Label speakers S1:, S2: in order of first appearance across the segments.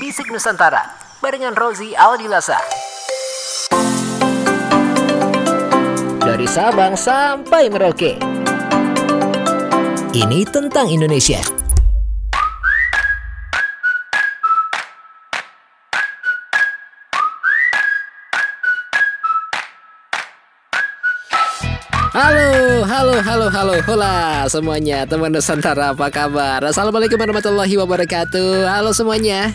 S1: Bisik Nusantara barengan Rozi Aldilasa. Dari Sabang sampai Merauke. Ini tentang Indonesia. Halo, halo, halo, halo, hola semuanya teman Nusantara apa kabar? Assalamualaikum warahmatullahi wabarakatuh. Halo semuanya,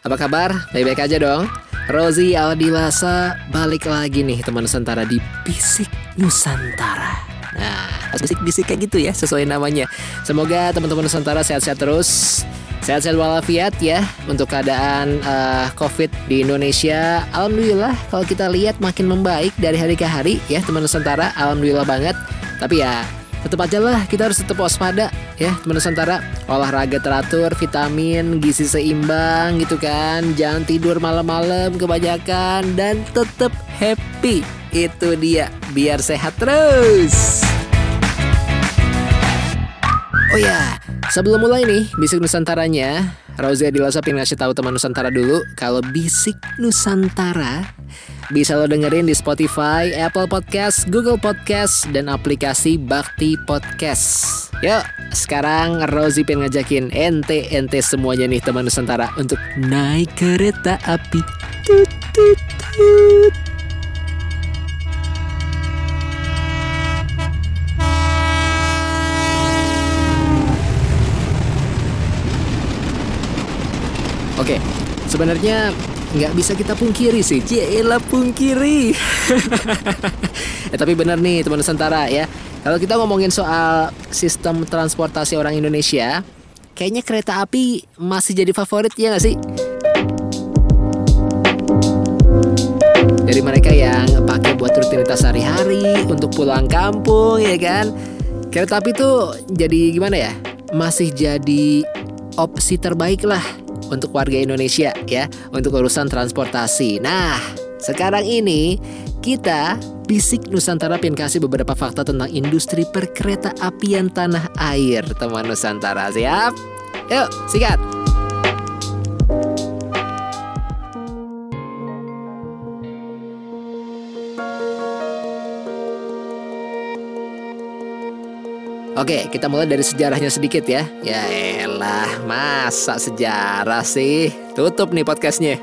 S1: apa kabar? Baik-baik aja dong. Rozi Aldilasa balik lagi nih teman Nusantara di Bisik Nusantara. Nah, bisik-bisik kayak gitu ya sesuai namanya. Semoga teman-teman Nusantara sehat-sehat terus. Sehat-sehat walafiat ya untuk keadaan uh, COVID di Indonesia. Alhamdulillah kalau kita lihat makin membaik dari hari ke hari ya teman Nusantara. Alhamdulillah banget. Tapi ya tetap aja lah kita harus tetap waspada ya teman Nusantara. Olahraga teratur, vitamin, gizi seimbang gitu kan. Jangan tidur malam-malam kebanyakan dan tetap happy. Itu dia biar sehat terus. Oh ya, sebelum mulai nih Bisik Nusantaranya, Rozia Dilasa pengen ngasih tahu teman Nusantara dulu kalau Bisik Nusantara bisa lo dengerin di Spotify, Apple Podcast, Google Podcast, dan aplikasi Bakti Podcast. Yuk, sekarang Rozi pengen ngajakin ente-ente semuanya nih teman Nusantara untuk naik kereta api. Tut, tut, tut. Oke, sebenarnya nggak bisa kita pungkiri sih, Cielah pungkiri. eh, tapi benar nih teman Nusantara ya. Kalau kita ngomongin soal sistem transportasi orang Indonesia, kayaknya kereta api masih jadi favorit ya nggak sih? Dari mereka yang pakai buat rutinitas sehari-hari untuk pulang kampung ya kan, kereta api tuh jadi gimana ya? Masih jadi opsi terbaik lah untuk warga Indonesia ya untuk urusan transportasi. Nah, sekarang ini kita Bisik Nusantara pengen kasih beberapa fakta tentang industri perkereta apian tanah air, teman Nusantara. Siap? Yuk, sikat. Oke, kita mulai dari sejarahnya sedikit ya. Ya elah, masa sejarah sih? Tutup nih podcastnya.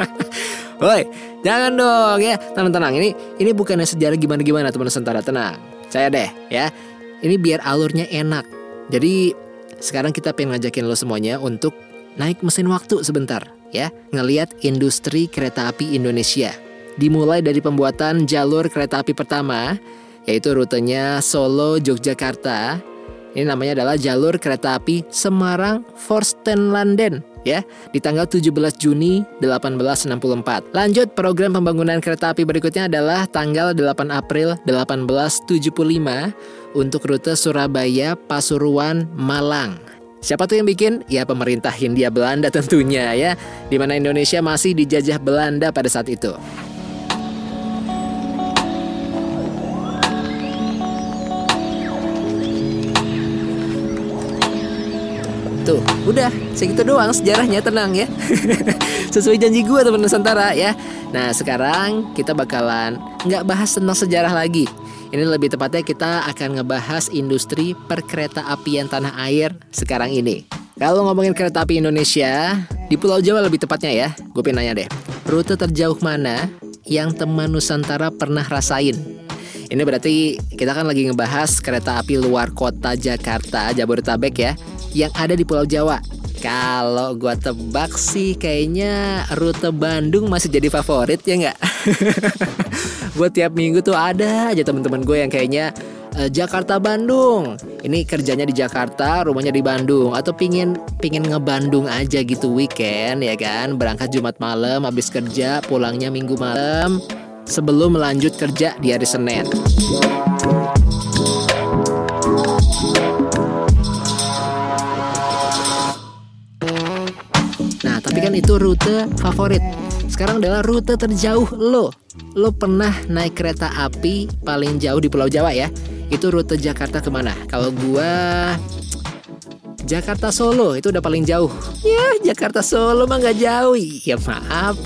S1: Woi, jangan dong ya. Tenang-tenang, ini ini bukannya sejarah gimana-gimana teman Nusantara. Tenang, saya deh ya. Ini biar alurnya enak. Jadi sekarang kita pengen ngajakin lo semuanya untuk naik mesin waktu sebentar ya. Ngeliat industri kereta api Indonesia. Dimulai dari pembuatan jalur kereta api pertama yaitu rutenya Solo Yogyakarta. Ini namanya adalah jalur kereta api Semarang Forstenlanden ya di tanggal 17 Juni 1864. Lanjut program pembangunan kereta api berikutnya adalah tanggal 8 April 1875 untuk rute Surabaya Pasuruan Malang. Siapa tuh yang bikin? Ya pemerintah Hindia Belanda tentunya ya, di mana Indonesia masih dijajah Belanda pada saat itu. Tuh, udah segitu doang sejarahnya tenang ya. Sesuai janji gue teman Nusantara ya. Nah sekarang kita bakalan nggak bahas tentang sejarah lagi. Ini lebih tepatnya kita akan ngebahas industri perkereta apian tanah air sekarang ini. Kalau ngomongin kereta api Indonesia, di Pulau Jawa lebih tepatnya ya, gue pengen nanya deh, rute terjauh mana yang teman Nusantara pernah rasain? Ini berarti kita kan lagi ngebahas kereta api luar kota Jakarta, Jabodetabek ya yang ada di Pulau Jawa. Kalau gua tebak sih kayaknya rute Bandung masih jadi favorit ya nggak? Buat tiap minggu tuh ada aja teman-teman gue yang kayaknya uh, Jakarta Bandung. Ini kerjanya di Jakarta, rumahnya di Bandung atau pingin pingin ngebandung aja gitu weekend ya kan? Berangkat Jumat malam habis kerja, pulangnya Minggu malam sebelum melanjut kerja di hari Senin. Itu rute favorit. Sekarang adalah rute terjauh lo. Lo pernah naik kereta api paling jauh di Pulau Jawa ya? Itu rute Jakarta ke mana? Kalau gua Jakarta Solo itu udah paling jauh. Ya, Jakarta Solo mah nggak jauh. Ya maaf.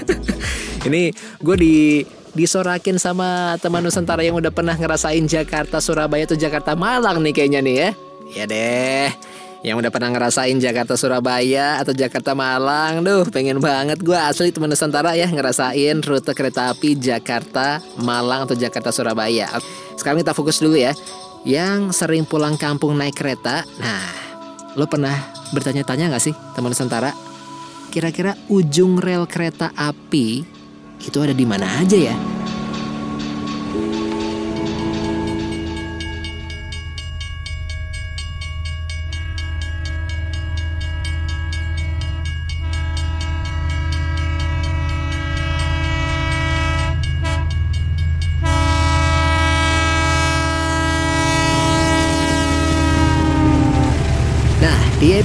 S1: Ini gue di disorakin sama teman Nusantara yang udah pernah ngerasain Jakarta Surabaya atau Jakarta Malang nih kayaknya nih ya. Ya deh. Yang udah pernah ngerasain Jakarta Surabaya atau Jakarta Malang. Duh pengen banget gue asli teman Nusantara ya Ngerasain rute kereta api Jakarta Malang atau Jakarta Surabaya. Sekarang kita fokus dulu ya. Yang sering pulang kampung naik kereta. Nah lo pernah bertanya-tanya gak sih teman Nusantara? Kira-kira ujung rel kereta api itu ada di mana aja ya?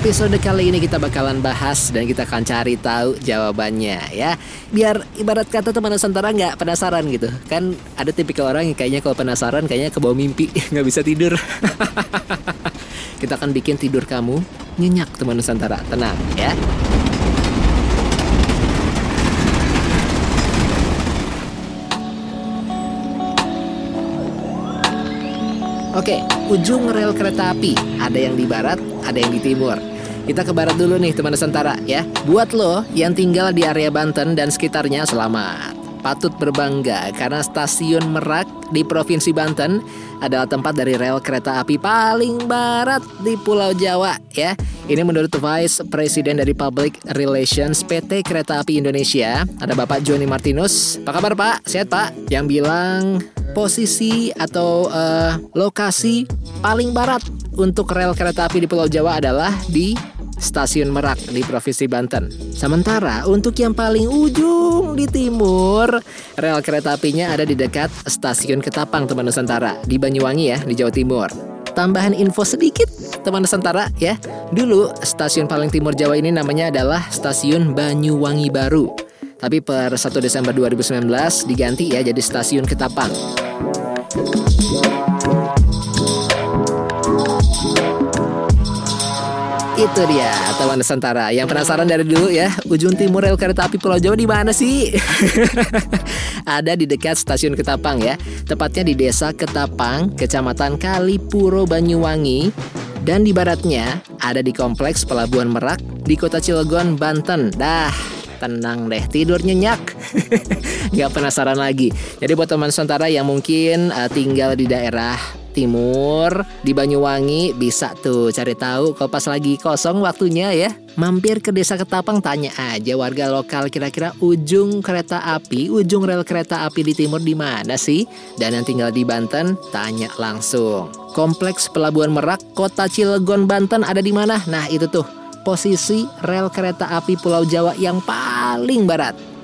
S1: Episode kali ini kita bakalan bahas dan kita akan cari tahu jawabannya ya. Biar ibarat kata teman Nusantara nggak penasaran gitu. Kan ada tipikal orang yang kayaknya kalau penasaran kayaknya ke bawah mimpi nggak bisa tidur. kita akan bikin tidur kamu nyenyak teman Nusantara. Tenang ya. Oke, ujung rel kereta api ada yang di barat, ada yang di timur. Kita ke barat dulu nih teman Nusantara ya. Buat lo yang tinggal di area Banten dan sekitarnya selamat. Patut berbangga karena stasiun Merak di Provinsi Banten adalah tempat dari rel kereta api paling barat di Pulau Jawa ya. Ini menurut Vice President dari Public Relations PT Kereta Api Indonesia, ada Bapak Joni Martinus. Apa kabar Pak? Sehat Pak? Yang bilang posisi atau uh, lokasi paling barat untuk rel kereta api di Pulau Jawa adalah di Stasiun Merak di Provinsi Banten. Sementara untuk yang paling ujung di timur, rel kereta apinya ada di dekat Stasiun Ketapang teman Nusantara di Banyuwangi ya, di Jawa Timur. Tambahan info sedikit teman Nusantara ya. Dulu stasiun paling timur Jawa ini namanya adalah Stasiun Banyuwangi Baru. Tapi per 1 Desember 2019 diganti ya jadi Stasiun Ketapang. Itu dia teman Nusantara. Yang penasaran dari dulu ya Ujung timur rel kereta api Pulau Jawa di mana sih? Ada di dekat stasiun Ketapang ya Tepatnya di desa Ketapang Kecamatan Kalipuro Banyuwangi. Dan di baratnya ada di kompleks Pelabuhan Merak Di kota Cilegon, Banten. Dah tenang deh tidur nyenyak. Nggak penasaran lagi. Jadi buat teman Nusantara yang mungkin uh, tinggal di daerah timur di Banyuwangi bisa tuh cari tahu kalau pas lagi kosong waktunya ya. Mampir ke desa Ketapang tanya aja warga lokal kira-kira ujung kereta api ujung rel kereta api di timur di mana sih? Dan yang tinggal di Banten tanya langsung. Kompleks pelabuhan Merak kota Cilegon Banten ada di mana? Nah itu tuh posisi rel kereta api Pulau Jawa yang paling barat.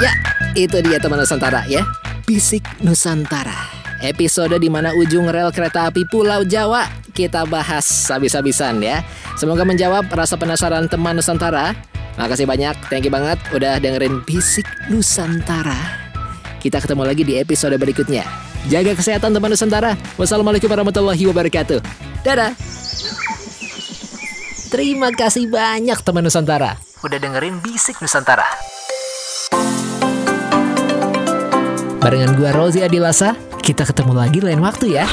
S1: Ya, itu dia teman Nusantara ya. Bisik Nusantara. Episode di mana ujung rel kereta api Pulau Jawa kita bahas habis-habisan ya. Semoga menjawab rasa penasaran teman Nusantara. Makasih banyak, thank you banget udah dengerin Bisik Nusantara. Kita ketemu lagi di episode berikutnya. Jaga kesehatan teman Nusantara. Wassalamualaikum warahmatullahi wabarakatuh. Dadah. Terima kasih banyak teman Nusantara. Udah dengerin Bisik Nusantara. Barengan gua Rozi Adilasa, kita ketemu lagi lain waktu ya.